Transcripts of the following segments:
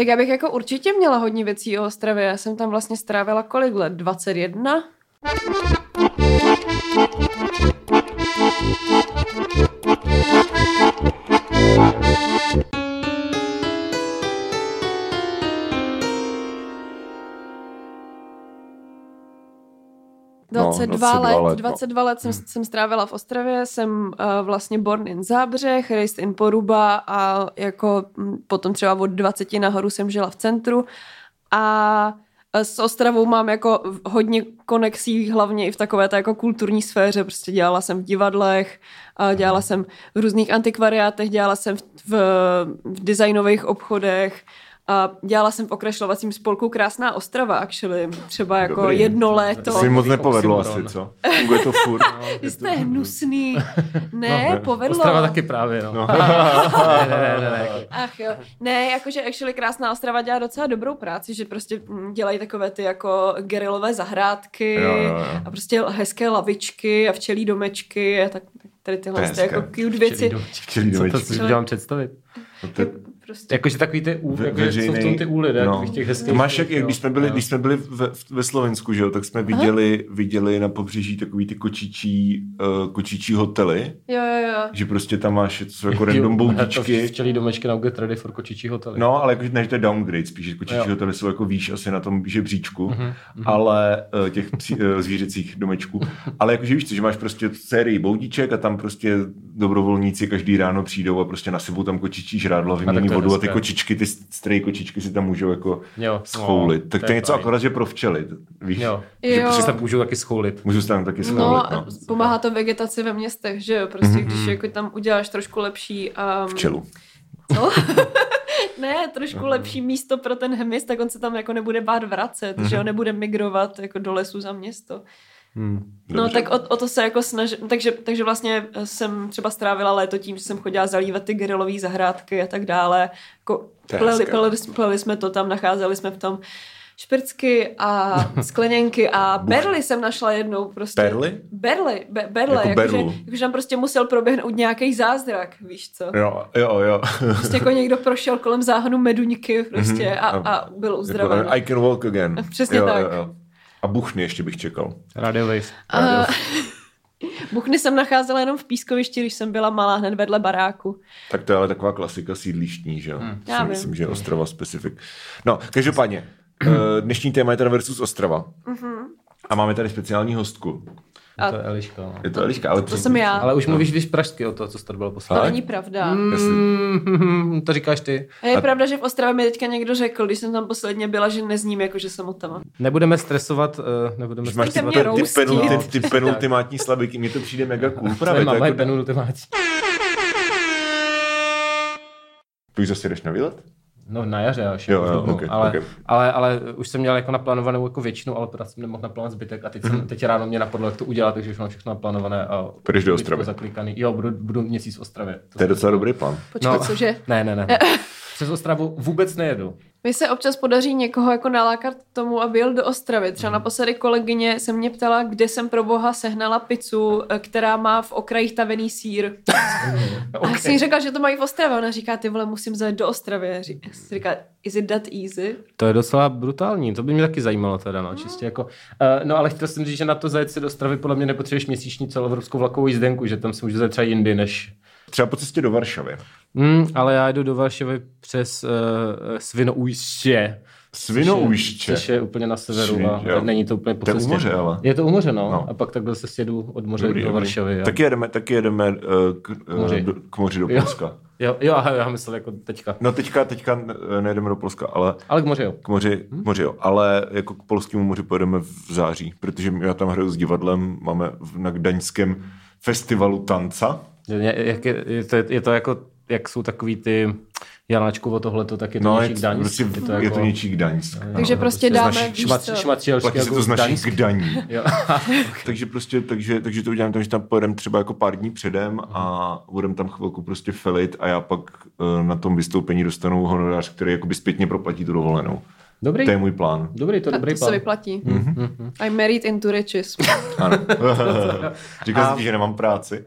Tak já bych jako určitě měla hodně věcí o Ostravě. Já jsem tam vlastně strávila kolik let? 21? No, 22 22 let, let, no. 22 let jsem, jsem strávila v Ostravě, jsem uh, vlastně born in Zábřeh, raised in Poruba a jako mm, potom třeba od 20 nahoru jsem žila v centru a eh, s Ostravou mám jako hodně konexí, hlavně i v takové té jako kulturní sféře. Prostě dělala jsem v divadlech, a dělala jsem v různých antikvariátech, dělala jsem v, v, v designových obchodech, a dělala jsem v okrašlovacím spolku Krásná Ostrava, actually. Třeba jako Dobrý. jedno léto. To se mi moc nepovedlo Oxymoron. asi, co? Funguje to furt. Vy jste hnusný. Ne, No, ne. povedlo. Ostrava taky právě, no. No. ne, ne, ne, ne, ne. Ach jo. Ne, jakože actually Krásná Ostrava dělá docela dobrou práci, že prostě dělají takové ty jako gerilové zahrádky Jo, jo, jo. a prostě hezké lavičky a včelí domečky a tak tady tyhle To jako cute věci. Včelí Co to domečky. si udělám představit? No to je- Prostě. Jakože takový ty, ú, Ve- jako, jsou v tom ty úly, ne? no. Těch hezkých. Máš jak, jak když jsme byli, Jo. když jsme byli ve, ve Slovensku, že jo, tak jsme viděli, viděli na pobřeží takový ty kočičí, uh, kočičí hotely, Jo, jo, jo. že prostě tam máš, to jsou jako random boudičky. Včelí domečky na Get Ready for kočičí hotely. No, ale jakože ne, že to je downgrade, spíš, že kočičí Jo. hotely jsou jako výš asi na tom žebříčku, Mhm, ale uh, těch psí, uh, zvířecích domečků. Ale jakože víš co, že máš prostě sérii boudíček a tam prostě dobrovolníci každý ráno přijdou a prostě nasypou tam kočičí žrádlo, vymění to je vodu a ty kočičky, ty stray kočičky si tam můžou jako Jo. schoulit. No, tak to to je něco fajn. akorát, že pro včely, víš? Jo. Jo. Že prostě se můžou taky schoulit. Můžu se tam taky schoulit, No, no. a pomáhá to vegetaci ve městech, že jo? Prostě Mhm, když jako tam uděláš trošku lepší... Um, Včelu. Co? ne, trošku lepší místo pro ten hmyz, tak on se tam jako nebude bát vracet, Mhm. že jo, nebude migrovat jako do lesu za město. Hmm. No tak o, o, to se jako snažím, takže, takže vlastně jsem třeba strávila léto tím, že jsem chodila zalívat ty gerilové zahrádky a tak dále. Jako pleli, pleli, pleli, jsme to tam, nacházeli jsme v tom šprcky a skleněnky a berly jsem našla jednou prostě. Perly? Berly, be, berle, Jako jakože, berlu. jakože tam prostě musel proběhnout nějaký zázrak, víš co. Jo, jo, jo. Prostě jako někdo prošel kolem záhonu meduňky prostě Mhm. a, a byl uzdraven. Jako, I can walk again. Přesně jo, tak. Jo, jo. A buchny ještě bych čekal. Radio Waves. A, Buchny jsem nacházela jenom v pískovišti, když jsem byla malá hned vedle baráku. Tak to je ale taková klasika sídlištní, že jo? Hmm. Já myslím, že je Ostrava specifik. No, každopádně, eh, dnešní téma je teda versus Ostrava. Mhm. A máme tady speciální hostku. A To je Eliška. No. Je to Eliška, ale to jsem já. Ale už mluvíš víš pražsky o to, co jsi tady byl To poslední. Ale- není pravda. Mm, to říkáš ty. A je pravda, že v Ostravě mi teďka někdo řekl, když jsem tam posledně byla, že nezním jako, že jsem od tam. Nebudeme stresovat, uh, nebudeme Že máš ty, ty, ty, roustit. penul, No. ty, ty penultimátní slabiky, mně to přijde mega cool. Právě to jako, penu ultimátní. Ty už zase jdeš na výlet? No na jaře až. Jo, v jo, dubnu, ok, ale, ok. ale, ale, už jsem měl jako naplánovanou jako většinu, ale teda jsem nemohl naplánovat zbytek a teď, jsem, teď ráno mě napadlo, jak to udělat, takže už mám všechno naplánované a Půjdeš do Ostravy. Zaklikaný. Jo, budu, budu měsíc v Ostravě. To je docela dobrý plán. Počkej, no. cože? Ne, ne, ne. Přes Ostravu vůbec nejedu. Mně se občas podaří někoho jako nalákat k tomu, aby jel do Ostravy. Třeba naposledy kolegyně se mě ptala, kde jsem pro boha sehnala pizzu, eh, která má v okrajích tavený sír. A já jsem jí řekla, že to mají v Ostravě. Ona říká, ty vole, musím zajet do Ostravy. Jsem říká, is it that easy? To je docela brutální, to by mě taky zajímalo teda, no, čistě jako. Uh, no ale chtěl jsem říct, že na to zajet si do Ostravy podle mě nepotřebuješ měsíční celoevropskou vlakovou jízdenku, že tam si můžu zajet třeba jindy než... Třeba po cestě do Varšavy. Hmm, ale já jdu do Varšavy přes uh, Svinoujště. Svinouště. Což je úplně na severu Svin- a jo. není to úplně po To je u moře, ale. Je to u moře, no. No. A pak takhle se sjedu od moře Dobrý, do. Varšavy. A... Taky jedeme, taky jedeme uh, k, uh, moři. do, k moři do Jo. Polska. Jo, jo, aha, já myslel jako teďka. No teďka, teďka nejedeme do Polska, ale Ale k moři, jo. k moři, k moři jo. Ale jako k polskému moři pojedeme v září, protože já tam hraju s divadlem, máme v- na Gdaňském festivalu tanca. Je, jak je, je, to, je to jako, jak jsou takový ty Janáčkovo tohleto, tak je to No, no, je, něčí to, Gdaňsk. prostě, je to, je jako, to něčí Gdaňsk. Takže no. prostě z dáme, naší- víš šmat, co? šmatřielský Platí se to jako z našich. Jo. takže, prostě, takže, takže to uděláme tak, že tam pojedeme třeba jako pár dní předem a budeme tam chvilku prostě felit a já pak uh, na tom vystoupení dostanu honorář, který jakoby zpětně proplatí tu dovolenou. Dobrý, To je můj plán. dobrý, to A dobrý to se plán. vyplatí. Mhm. I'm married into riches. Ano. Říkal jsem ti, že nemám práci.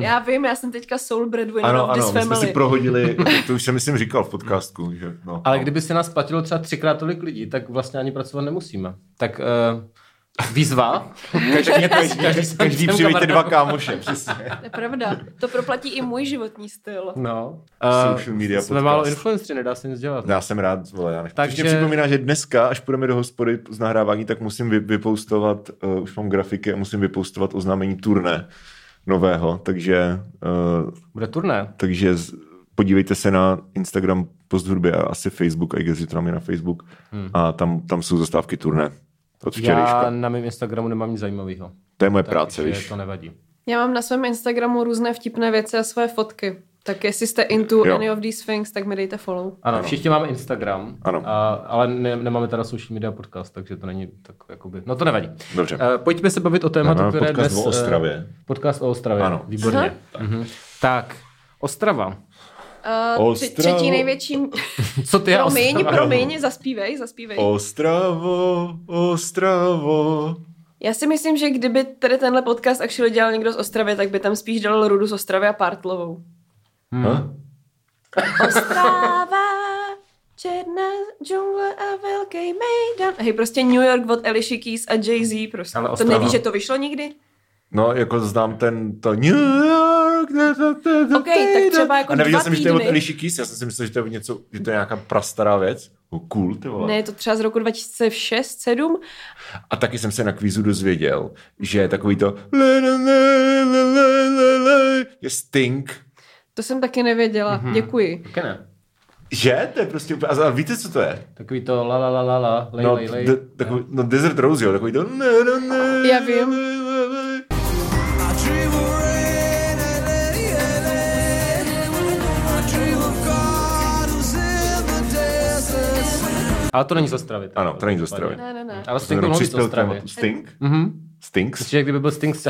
Já vím, já jsem teďka soul breadwinner Ano, of this ano, my jsme family. si prohodili, to už jsem myslím říkal v podcastku, že no. Ale kdyby se nás platilo třeba třikrát tolik lidí, tak vlastně ani pracovat nemusíme. Tak uh, výzva. Každý, každý, každý- každý přivíte dva kámoše, přesně. To je pravda. To proplatí i můj životní styl. No. Social media jsme podcast. málo influenceri, nedá se nic dělat. Já jsem rád, vole, já nechci. Takže- Takže... připomíná, že dneska, až půjdeme do hospody z nahrávání, tak musím vy, vypostovat, uh, už mám grafiky a musím vypostovat oznámení turné nového, takže, uh, Bude turné. takže z, podívejte se na Instagram Post hudby a asi Facebook, a že to tam je na Facebook hmm. a tam, tam jsou zastávky turné od včerejška. Já na mém Instagramu nemám nic zajímavého. To je moje práce, Takže víš. to nevadí. Já mám na svém Instagramu různé vtipné věci a své fotky. Tak jestli jste into Jo. any of these things, tak mi dejte follow. Ano, všichni máme Instagram, Ano. A, ale ne, nemáme teda social media podcast, takže to není tak jakoby, no to nevadí. Dobře. Uh, pojďme se bavit o tématu, Máme které podcast dnes... o Ostravě. eh, podcast o Ostravě, Ano. výborně. Mhm. Tak, Ostrava. Uh, Ostravo. třetí největší... Co ty je promiň, Ostrava? promiň, zaspívej, zaspívej. Ostravo, Ostravo. Já si myslím, že kdyby tady tenhle podcast actually dělal někdo z Ostravy, tak by tam spíš dal Rudu z Ostravy a Partlovou. Hm? Ostrava, černá džungle a velký mejdan. Hej, prostě New York od Alicia Keys a Jay-Z, prostě. Ale to nevíš, že to vyšlo nikdy? No, jako znám ten, to New York, da, da, da, da, OK, tak třeba jako A neviděl dva jsem, že to je od. Alicia Keys, já jsem si myslel, že to je něco, že to je nějaká prastará věc. Oh, cool, ty vole. Ne, je to třeba z roku 2006, 7 A taky jsem se na kvízu dozvěděl, že takový to le, le, le, le, le, le, le, je Sting. To jsem taky nevěděla. Mhm. Mm-hmm. Děkuji. Taky ne. Že? To je prostě úplně... A víte, co to je? Takový to la la la la la, lej, No, lej, lej. de, takový, no Desert Rose, jo, takový to... Ne, ne, ne, Já vím. Ale to není z Ostravy. Ano, to není z Ostravy. Ne, ne, ne. Ale Sting jenom mohli z Ostravy. Sting? Mhm. Stinks? Myslím, že kdyby byl Sting, z-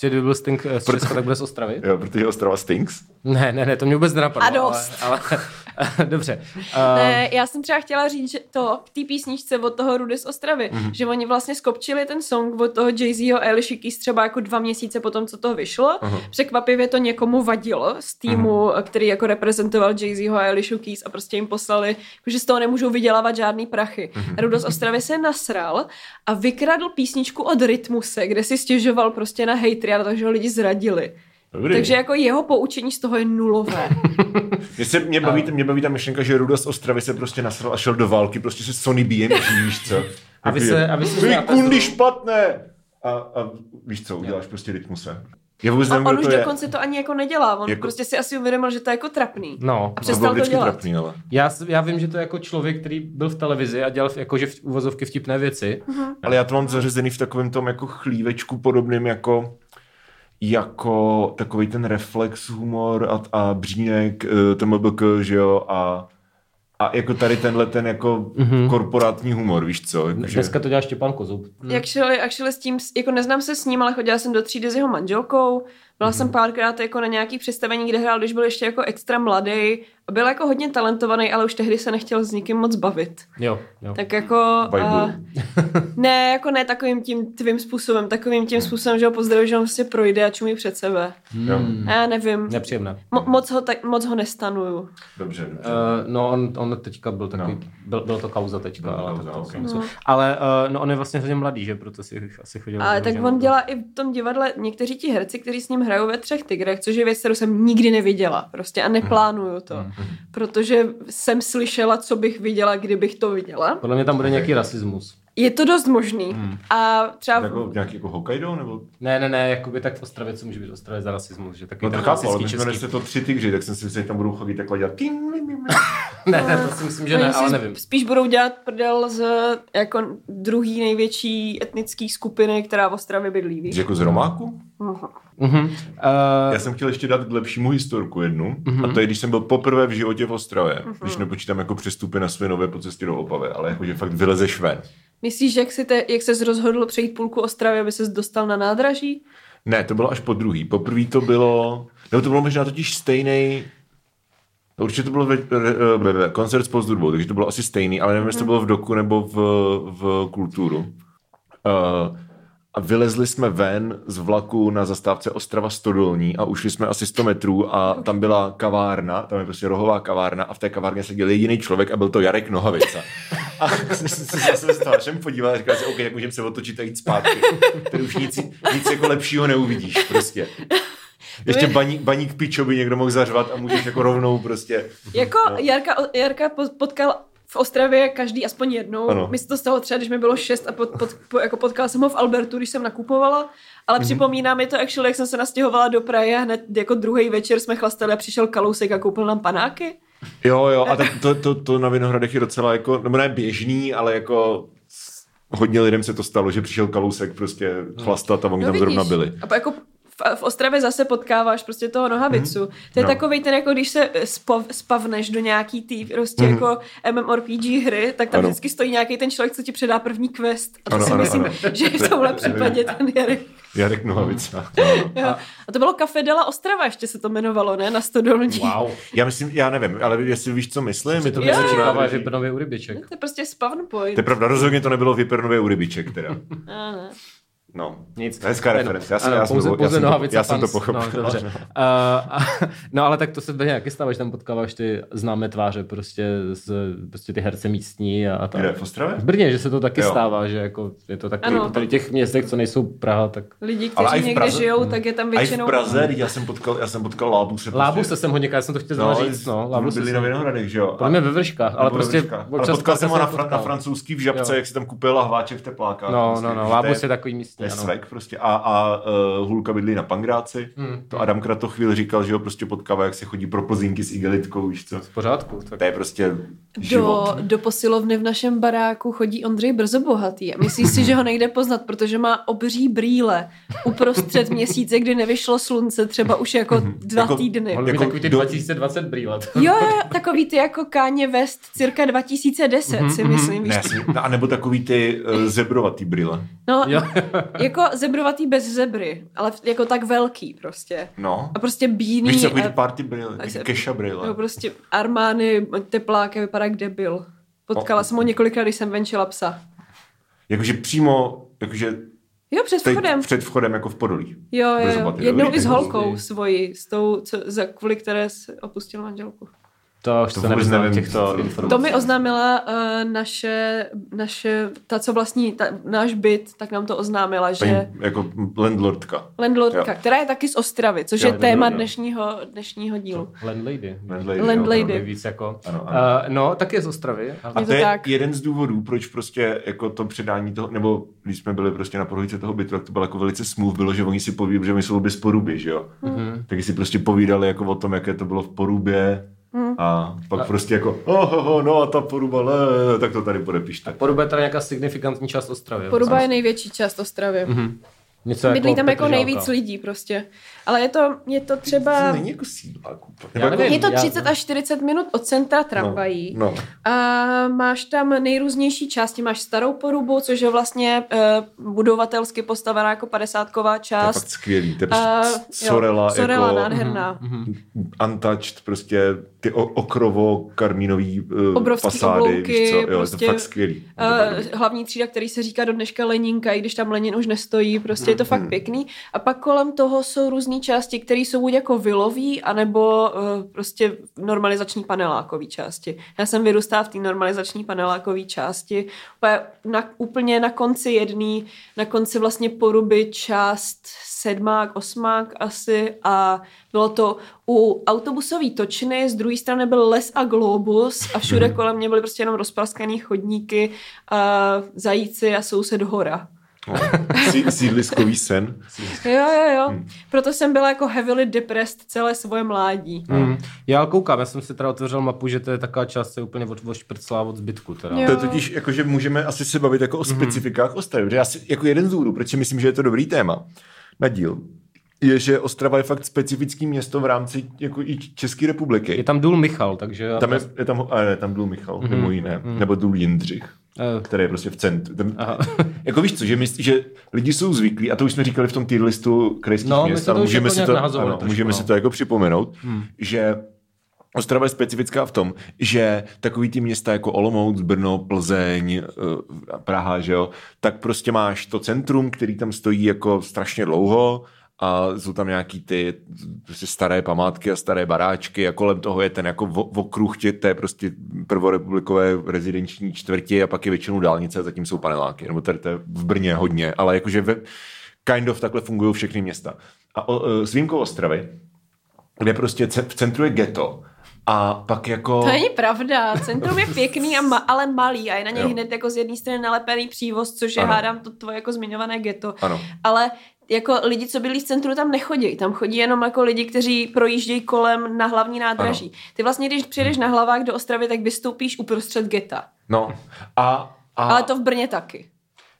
že kdyby byl Sting eh, z Česka, tak bude z Ostravy? Jo, protože Ostrava Stinks. Ne, ne, ne, to mě vůbec nenapadlo. A dost. Ale, ale dobře. Uh, Ne, já jsem třeba chtěla říct, že to v té písničce od toho Rudy z Ostravy, Mhm. mm-hmm. že oni vlastně skopčili ten song od toho Jay-Zho a Alicia Keys třeba jako dva měsíce potom, co to vyšlo. Aha. Překvapivě to někomu vadilo z týmu, Mhm. který jako reprezentoval Jay-Zho a Alicia Keys a prostě jim poslali, jako, že z toho nemůžou vydělávat žádný prachy. Mhm. A Rudo z Ostravy se nasral a vykradl písničku od Rytmuse, kde si stěžoval prostě na hejtry a na to, že ho lidi zradili. Dobrý. Takže jako jeho poučení z toho je nulové. Mě, se, mě, baví, mě baví ta myšlenka, že Ruda z Ostravy se prostě nasral a šel do války, prostě se Sony BM, víš co? A vy se- a vy se znáte kundy špatné! A, a víš co, uděláš prostě rytmuse. Já vůbec A nevím, on kdo už to je. dokonce to ani jako nedělá. On Jako- jako... prostě si asi uvědomil, že to je jako trapný. no, A To přestal bylo to vždycky dělat. trapný, ale. já, já vím, že to je jako člověk, který byl v televizi a dělal jakože v uvozovky vtipné věci. Ale já to mám zařazený v takovém tom jako chlívečku podobným jako jako takový ten reflex humor a, a břínek, eh, TMBK, že jo, a, a jako tady tenhle ten jako mm-hmm. korporátní humor, víš co? Jako, že... Dneska to dělá Štěpán Kozub. Actually, actually s tím, jako neznám se s ním, ale chodila jsem do třídy s jeho manželkou. Byla jsem párkrát jako na nějaký představení, kde hrál, když byl ještě jako extra mladý. A byl jako hodně talentovaný, ale už tehdy se nechtěl s nikým moc bavit. Jo, jo. Tak jako... Vibe. A, ne, jako ne takovým tím tvým způsobem, takovým tím způsobem, že ho pozdravil, že on prostě projde a čumí před sebe. Jo. A já nevím. Nepříjemné. Mo- moc, ho, tak, moc ho nestanuju. Dobře, dobře. Uh, no, on, on teďka byl takový, No. no. byl, byl to kauza teďka, Byla ale, to ok. si myslím. ale uh, no, on je vlastně hodně mladý, že proto si asi chodil. Ale tak on to. dělá i v tom divadle někteří ti herci, kteří s ním hrajou ve třech tigrech, což je věc, kterou jsem nikdy neviděla. Prostě a neplánuju to. Protože jsem slyšela, co bych viděla, kdybych to viděla. Podle mě tam bude nějaký rasismus. Je to dost možný. A třeba... Jako, nějaký jako Hokkaido, nebo? Ne, ne, ne, jakoby tak v Ostravě, co může být v Ostravě za rasismus, že takový No ten chápu, ale rasistický my jsme český. to tři tygři, tak jsem si myslel, že tam budou chodit takhle dělat. Ne, ne, to si myslím, že ne, ale nevím. Spíš budou dělat prdel z jako druhý největší etnický skupiny, která v Ostravě bydlí, víš? Jako z Romáku? Mhm. Uh, Já jsem chtěl ještě dát k lepšímu historku jednu. A to je, když jsem byl poprvé v životě v Ostravě. Když nepočítám jako přestupy na Svinově po cestě do Opavy, ale jakože fakt vylezeš ven. Myslíš, jak, si te, jak ses rozhodl přejít půlku Ostravy, aby ses dostal na nádraží? Ne, to bylo až po druhý. Poprvé to bylo, nebo to bylo možná totiž stejný. Určitě to bylo ve, re, re, re, koncert s pozdrubou, takže to bylo asi stejný, ale nevím, jestli to bylo v doku nebo v, v kulturu. Uh, a vylezli jsme ven z vlaku na zastávce Ostrava Stodolní a ušli jsme asi 100 metrů a tam byla kavárna, tam je prostě rohová kavárna a v té kavárně seděl jediný člověk a byl to Jarek Nohavica. A jsem se já jsem se všem podíval a říkal si, OK, tak můžeme se otočit a jít zpátky. Tady už nic, nic jako lepšího neuvidíš prostě. Ještě baník, baník pičo by někdo mohl zařvat a můžeš jako rovnou prostě... Jako Jarka, Jarka po- potkal v Ostravě každý aspoň jednou. Ano. Mi se to stalo třeba, když mi bylo šest a pod, pod, po, jako potkala jsem ho v Albertu, když jsem nakupovala. Ale mm-hmm. připomíná mi to, actually, jak jsem se nastěhovala do Prahy a hned jako druhý večer jsme chlastali a přišel Kalousek a koupil nám panáky. Jo, jo, a tak to, to, to na Vinohradech je docela jako, nebo ne běžný, ale jako hodně lidem se to stalo, že přišel Kalousek prostě chlastat a oni tam zrovna byli. A jako v, v Ostravě zase potkáváš prostě toho nohavicu. Mhm. To je No. takový ten, jako když se spav, spavneš do nějaký tý prostě jako MMORPG hry, tak tam. Ano. vždycky stojí nějaký ten člověk, co ti předá první quest. A to Ano, si ano, myslím, ano. že v tomhle případě ten Jarek. Jarek Nohavica. Jo. A to bylo Café Della Ostrava, ještě se to jmenovalo, ne? Na Stodolní. Wow. Já myslím, já nevím, ale jestli víš, co myslím, je to že Brnově u rybiček. To je prostě spawn point. To je pravda, rozhodně to nebylo Vypernově u rybiček, teda. A. No, Nic. Hezká Ano, reference. Já jsem, ano, já jsem, pouze, to, já pouze jsem, to, já jsem to fans. pochopil. No, dobře. Uh, a, no ale tak to se během jaký stává, že tam potkáváš ty známé tváře, prostě, z, prostě ty herce místní a, a tak. Kde, v Ostravě? V Brně, že se to taky Jo. stává, že jako je to taky, Ano. tady těch městech, co nejsou Praha, tak Lidi, Ale kteří v někde Praze- žijou, tak je tam A i v většinou... Praze, já jsem potkal, já jsem potkal Lábuse. Lábu se jsem hodně, já jsem to chtěl no, říct, no, Lábu byli se na Vinohradech, že jo? Podle ve Vrškách, ale prostě. Ale potkal jsem ho na, se fran- na francouzský v Žabce, jak si tam kupil lahváček v teplákách. No, prostě, no, no, to je takový To je ano. svek prostě. A, a uh, Hulka bydlí na Pangráci. Hmm. To Adam Kratochvíl říkal, že ho prostě potkává, jak se chodí pro plzínky s igelitkou, víš co. V pořádku. Tak. To je prostě Do, život. do posilovny v našem baráku chodí Ondřej Brzo Bohatý a myslíš si, že ho nejde poznat, protože má obří brýle uprostřed měsíce, kdy nevyšlo slunce, třeba už jako dva Jako- týdny. Mohl Jako takový ty do- 2020 brýle. Jo, jo, takový ty jako Káně West cirka 2010 si myslím, víš. Ne, a nebo takový ty uh, zebrovatý brýle. No, Jo. Jako zebrovatý bez zebry, ale jako tak velký prostě. No. A prostě bílý. Víš co, takový party brýle, keša brýle. jo, prostě armány, tepláky, vypadá jak debil. Potkala jsem ho několikrát, když jsem venčila psa. Jakože přímo, jakože Jo, před teď vchodem. před vchodem jako v Podolí. Jo, jo, jo. Jednou i s holkou svoji, s tou, co, za, kvůli které se opustil manželku. To už To vůbec nevím, těchto informací. To mi oznámila uh, naše, naše, ta, co vlastní ta, náš byt, tak nám to oznámila, že Paní, jako landlordka. landlordka, Jo. která je taky z Ostravy, což Jo, je téma jo, dnešního, dnešního dílu. Landlady. Landlady. Landlady. jo, To víc jako... Ano, ano. Uh, no, tak je z Ostravy. A. Je to, to je tak. jeden z důvodů, proč prostě jako to předání toho, nebo když jsme byli prostě na prohlídce toho bytu, tak to bylo jako velice smooth, bylo, že oni si povídali, že my jsou bez poruby, že jo. Mm-hmm. Tak si prostě povídali jako o tom, jaké to bylo v porubě Mm. a pak a... prostě jako, oh, oh, oh, no a ta poruba, le, tak to tady podepište. Poruba je teda nějaká signifikantní část Ostravy. Poruba je největší část Ostravy. Mhm. Něco Bydlí tam jako nejvíc lidí prostě. Ale je to, je to třeba... To není jako sídlák úplně. Já jako- nevím. Je to já- 30 až 40 minut od centra tramvají. No, no. A máš tam nejrůznější části. Máš starou porubu, což je vlastně uh, budovatelsky postavená jako padesátková To je část. fakt skvělý. To je A, prostě Sorela, Sorela jako nádherná. untouched, prostě ty okrovo karmínový uh, Obrovský fasády, oblouky, víš co, jo, je prostě, to fakt skvělý. Uh, hlavní třída, který se říká do dneška Leninka, i když tam Lenin už nestojí, prostě je to Mhm. fakt pěkný. A pak kolem toho jsou různé části, které jsou buď jako vilový, anebo uh, prostě normalizační panelákový části. Já jsem vyrůstala v té normalizační panelákové části, úplně na, úplně na konci jedný, na konci vlastně poruby část sedmák, osmák asi a bylo to u autobusové točny, z druhé strany byl les a globus a všude kolem mě byly prostě jenom rozpraskaný chodníky, a zajíci a soused hora. No, sí, sídliskový sen. Jo, jo, jo. Hmm. Proto jsem byla jako heavily depressed celé svoje mládí. Mm. Já koukám, já jsem si teda otevřel mapu, že to je taková část, co je úplně od, odšprclá od zbytku. Teda. Jo. To je totiž, jako, že můžeme asi se bavit jako o specifikách Ostravy. Protože já si, jako jeden z důvodů, proč si myslím, že je to dobrý téma na díl, je, že Ostrava je fakt specifický město v rámci jako i České republiky. Je tam důl Michal, takže... Tam je, je tam, a ne, tam důl Michal, mm-hmm. mimo jiné, mm-hmm. nebo důl Jindřich, Eh, který je prostě v centru. Tam, Aha. jako víš co, že, my, že lidi jsou zvyklí, a to už jsme říkali v tom tier listu krajských No, měst, ale můžeme, jako si to, ano, trošku, můžeme no. si to jako připomenout, Hmm. že Ostrava je specifická v tom, že takový ty města jako Olomouc, Brno, Plzeň, eh, Praha, že jo, tak prostě máš to centrum, který tam stojí jako strašně dlouho a jsou tam nějaký ty prostě staré památky a staré baráčky a kolem toho je ten jako vo- okruh tě, té prostě prvorepublikové rezidenční čtvrti a pak je většinou dálnice a zatím jsou paneláky, nebo tady to je v Brně hodně, ale jakože ve, kind of takhle fungují všechny města. A o, e, s výjimkou Ostravy, kde prostě v centru je ghetto a pak jako... To není pravda. Centrum je pěkný, a ma, ale malý a je na něj Jo. hned jako z jedné strany nalepený přívoz, což je Ano. hádám to tvoje jako zmiňované ghetto. Ano. Ale jako lidi, co byli v centru, tam nechodí. Tam chodí jenom jako lidi, kteří projíždějí kolem na hlavní nádraží. Ty vlastně, když přijedeš na hlavách do Ostravy, tak vystoupíš uprostřed geta. No a... a Ale to v Brně taky.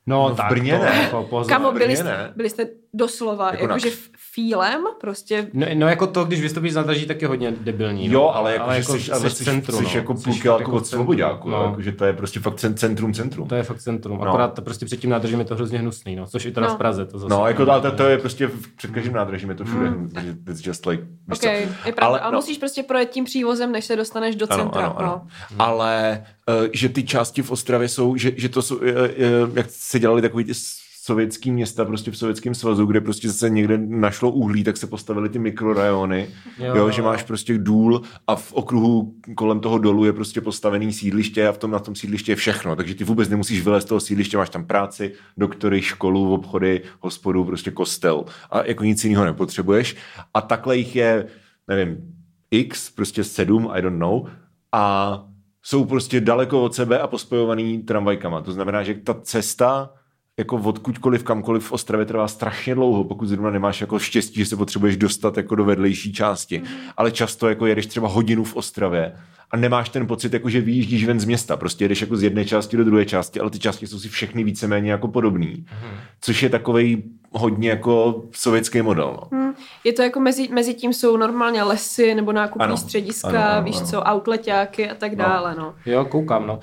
No, v tak Brně to, ne. Jako pozor. Kamo, Brně byli ne. jste, byli jste doslova, Jako jakože na- f- fílem, prostě No, no, jako to, když vystoupíš z nádraží, tak je hodně debilní. Jo, no. ale jako, ale jako jsi, ale jsi centru, jsi no. jako Jsi půl kiláku jako od centrum, Svobodáku, no. no. jakože to je prostě fakt cen- centrum, centrum. To je fakt centrum. No. Akorát prostě před tím nádražím je to hrozně hnusný, no. Což i teda No. v Praze. To zase No, jako to, to, to je prostě v- před každým nádražím, je to všude. Hmm. It's just like, víš OK, co. je pravda, ale, ale no, musíš prostě projet tím přívozem, než se dostaneš do ano, centra. ano, ano. No. Ale uh, že ty části v Ostravě jsou, že, že to jsou, uh, uh, jak se dělali takový ty sovětský města prostě v Sovětském svazu, kde prostě se někde našlo uhlí, tak se postavily ty mikrorajony, jo, Jo, že máš prostě důl a v okruhu kolem toho dolu je prostě postavený sídliště a v tom na tom sídliště je všechno, takže ty vůbec nemusíš vylézt z toho sídliště, máš tam práci, doktory, školu, obchody, hospodu, prostě kostel. A jako nic jiného nepotřebuješ. A takhle jich je, nevím, x, prostě sedm, I don't know, a jsou prostě daleko od sebe a pospojovaný tramvajkama. To znamená, že ta cesta jako odkudkoliv, kamkoliv v Ostravě trvá strašně dlouho, pokud zrovna nemáš jako štěstí, že se potřebuješ dostat jako do vedlejší části. Ale často jako jedeš třeba hodinu v Ostravě a nemáš ten pocit, jako že vyjíždíš ven z města. Prostě jedeš jako z jedné části do druhé části, ale ty části jsou si všechny víceméně jako podobný. Což je takovej hodně jako sovětský model. No. Hm, Je to jako mezi, mezi tím jsou normálně lesy nebo nákupní Ano, střediska, ano, ano, víš ano. co, outletáky a tak dále, no. Jo, koukám, no. Uh,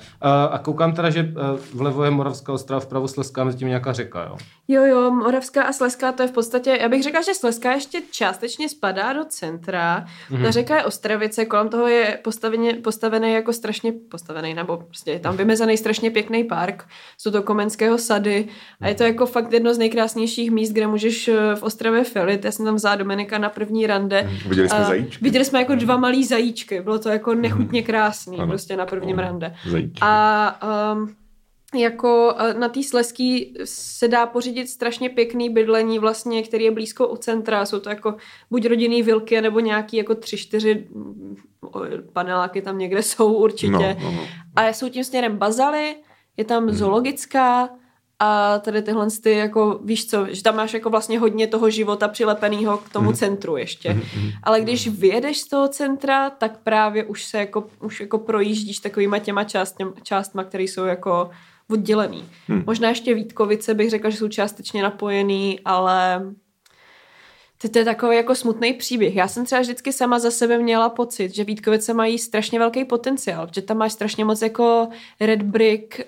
a koukám teda, že uh, vlevo je Moravská ostrava, vpravo Slezská, mezi tím nějaká řeka, jo. Jo, jo, Moravská a Slezská, to je v podstatě, já bych řekla, že Slezská ještě částečně spadá do centra. Mm-hmm. Ta řeka je Ostravice, kolem toho je postavený, postavený jako strašně postavený, nebo prostě je tam vymezený strašně pěkný park. Jsou to Komenského sady a je to jako fakt jedno z nejkrásnějších míst, kde můžeš eh, v Ostravě filit. Já jsem tam vzala Dominika na první rande. Viděli jsme zajíčky. Viděli jsme jako dva malý zajíčky, bylo to jako nechutně krásný, Ano. prostě na prvním Ano. rande. Zajíčky. A um, jako na té Sleský se dá pořídit strašně pěkný bydlení vlastně, který je blízko u centra. Jsou to jako buď rodinný vilky, nebo nějaký jako tři, čtyři mm, paneláky tam někde jsou určitě. No, no, no. A jsou tím směrem bazaly, je tam zoologická a tady tyhle ty jako, víš co, že tam máš jako vlastně hodně toho života přilepeného k tomu centru ještě. Ale když vyjedeš z toho centra, tak právě už se jako, už jako projíždíš takovýma těma částma, částma, které jsou jako oddělený. Možná ještě Vítkovice bych řekla, že jsou částečně napojený, ale to, to je takový jako smutný příběh. Já jsem třeba vždycky sama za sebe měla pocit, že Vítkovice mají strašně velký potenciál, že tam máš strašně moc jako red brick,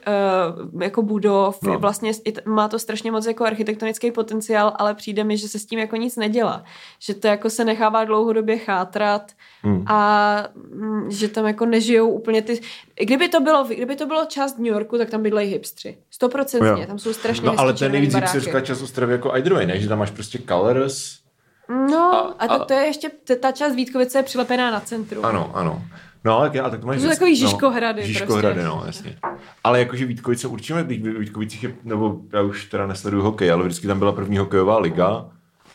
uh, jako budov, No. vlastně má to strašně moc jako architektonický potenciál, ale přijde mi, že se s tím jako nic nedělá. Že to jako se nechává dlouhodobě chátrat Hmm. a mm, že tam jako nežijou úplně ty... Kdyby to bylo, kdyby to bylo část New Yorku, tak tam bydlejí hipstři. Stoprocentně, tam jsou strašně No ale červený nejvíc hipsterská část Ostravy jako Eitherway, ne? Že tam máš prostě Colors. No, A- a, a, a- to, je ještě, ta část Vítkovice je přilepená na centru. Ano, ano. No, ale tak to máš... To jsou takový Žižkohrady No, Žižkohrady, prostě. no, jasně. Ale jakože Vítkovice určitě, teď v Vítkovicích je, nebo já už teda nesleduju hokej, ale vždycky tam byla první hokejová liga,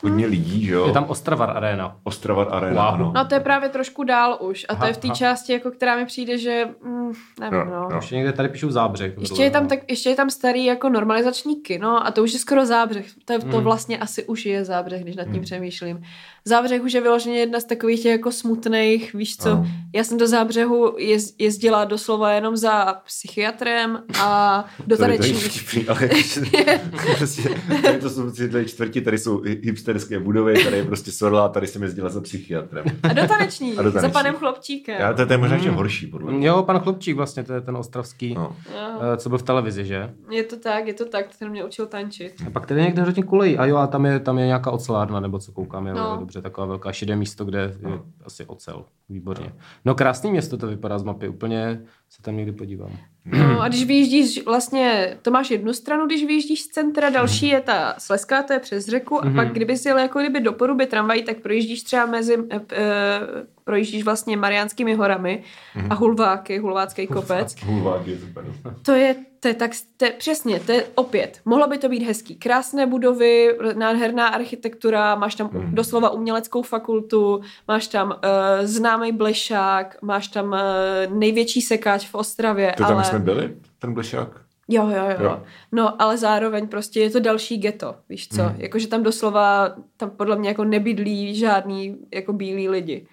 hodně lidí, že jo? Je tam Ostravar Arena. Ostravar Arena, Wow. ano. No to je právě trošku dál už. A to Aha, je v té části, jako, která mi přijde, že... Mm, nevím, Jo, no. jo. Ještě někde tady píšou zábřeh. Ještě je, tam tak, ještě je tam starý jako normalizační kino a to už je skoro zábřeh. To, je, to Hmm. vlastně asi už je zábřeh, když nad tím přemýšlím. Zábřeh už je vyloženě jedna z takových těch jako smutných, víš co, Ano. já jsem do zábřehu jez, jezdila doslova jenom za psychiatrem a do Sorry, to je tanečník. vtipný, ale prostě, tady to jsou tyhle čtvrti, tady jsou hipsterské budovy, tady je prostě sorla, tady jsem jezdila za psychiatrem. A do taneční, A do za taneční. panem Chlopčíkem. Já to, to je možná ještě horší, podle mě. Jo, pan Chlopčík vlastně, to je ten ostravský, No. Eh, co byl v televizi, že? Je to tak, je to tak, ten mě učil tančit. A pak tady někde hrozně kulej. A jo, a tam je, tam je nějaká ocelárna, nebo co koukám, je No. no. dobře, taková velká šedé místo, kde je asi ocel. Výborně. No krásný město to vypadá z mapy, úplně se tam někdy podívám. No a když vyjíždíš vlastně, to máš jednu stranu, když vyjíždíš z centra, další je ta Slezská, to je přes řeku a pak kdyby si jel jako kdyby do Poruby tramvají, tak projíždíš třeba mezi, e, e, projíždíš vlastně Mariánskými horami a Hulváky, Hulvácký kopec. Hulvák je super. To je, to je tak, to je, přesně, to je opět, mohlo by to být hezký. Krásné budovy, nádherná architektura, máš tam Mhm. doslova uměleckou fakultu, máš tam uh, známý blešák, máš tam uh, největší sekáč v Ostravě, To tam ale... jsme byli, ten blešák? Jo, jo, jo, Jo. No, ale zároveň prostě je to další ghetto, víš co? Mhm. Mm. Jakože tam doslova, tam podle mě jako nebydlí žádný jako bílí lidi.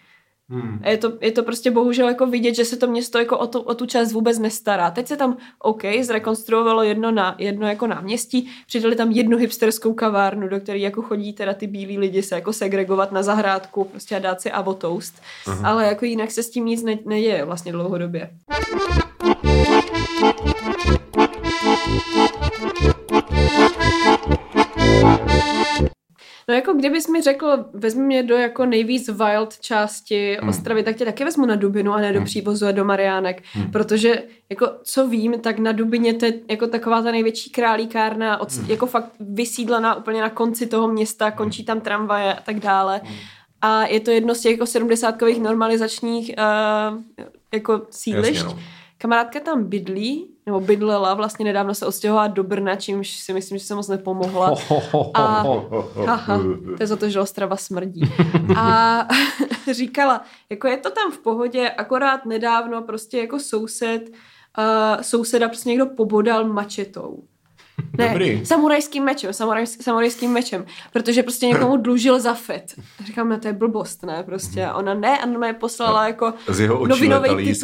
Hmm. A je to, je to prostě bohužel jako vidět, že se to město jako o, tu, o tu část vůbec nestará. Teď se tam, OK, zrekonstruovalo jedno, na, jedno jako náměstí, přidali tam jednu hipsterskou kavárnu, do které jako chodí teda ty bílí lidi se jako segregovat na zahrádku prostě a dát si avo toast. Ale jako jinak se s tím nic ne, neděje vlastně dlouhodobě. No jako kdybys mi řekl, vezmi mě do jako nejvíc wild části Hmm. Ostravy, tak tě taky vezmu na Dubinu a ne do Přívozu a do Mariánek, Hmm. protože jako co vím, tak na Dubině to je jako taková ta největší králíkárna, od, Hmm. jako fakt vysídlená úplně na konci toho města, končí tam tramvaje a tak dále. Hmm. A je to jedno z těch jako sedmdesátkových normalizačních uh, jako sídlišť. Jasně, no. Kamarádka tam bydlí, nebo bydlela, vlastně nedávno se odstěhovala do Brna, čímž si myslím, že se moc nepomohla. A Haha, to je za to, že Ostrava smrdí. A říkala, jako je to tam v pohodě, akorát nedávno prostě jako soused, uh, souseda prostě někdo pobodal mačetou. Ne, Dobrý. samurajským mečem, samuraj, samurajským mečem, protože prostě někomu dlužil za fet. Říkám, no to je blbost, ne, prostě. A ona ne, a mě poslala jako Z jeho novinový letaly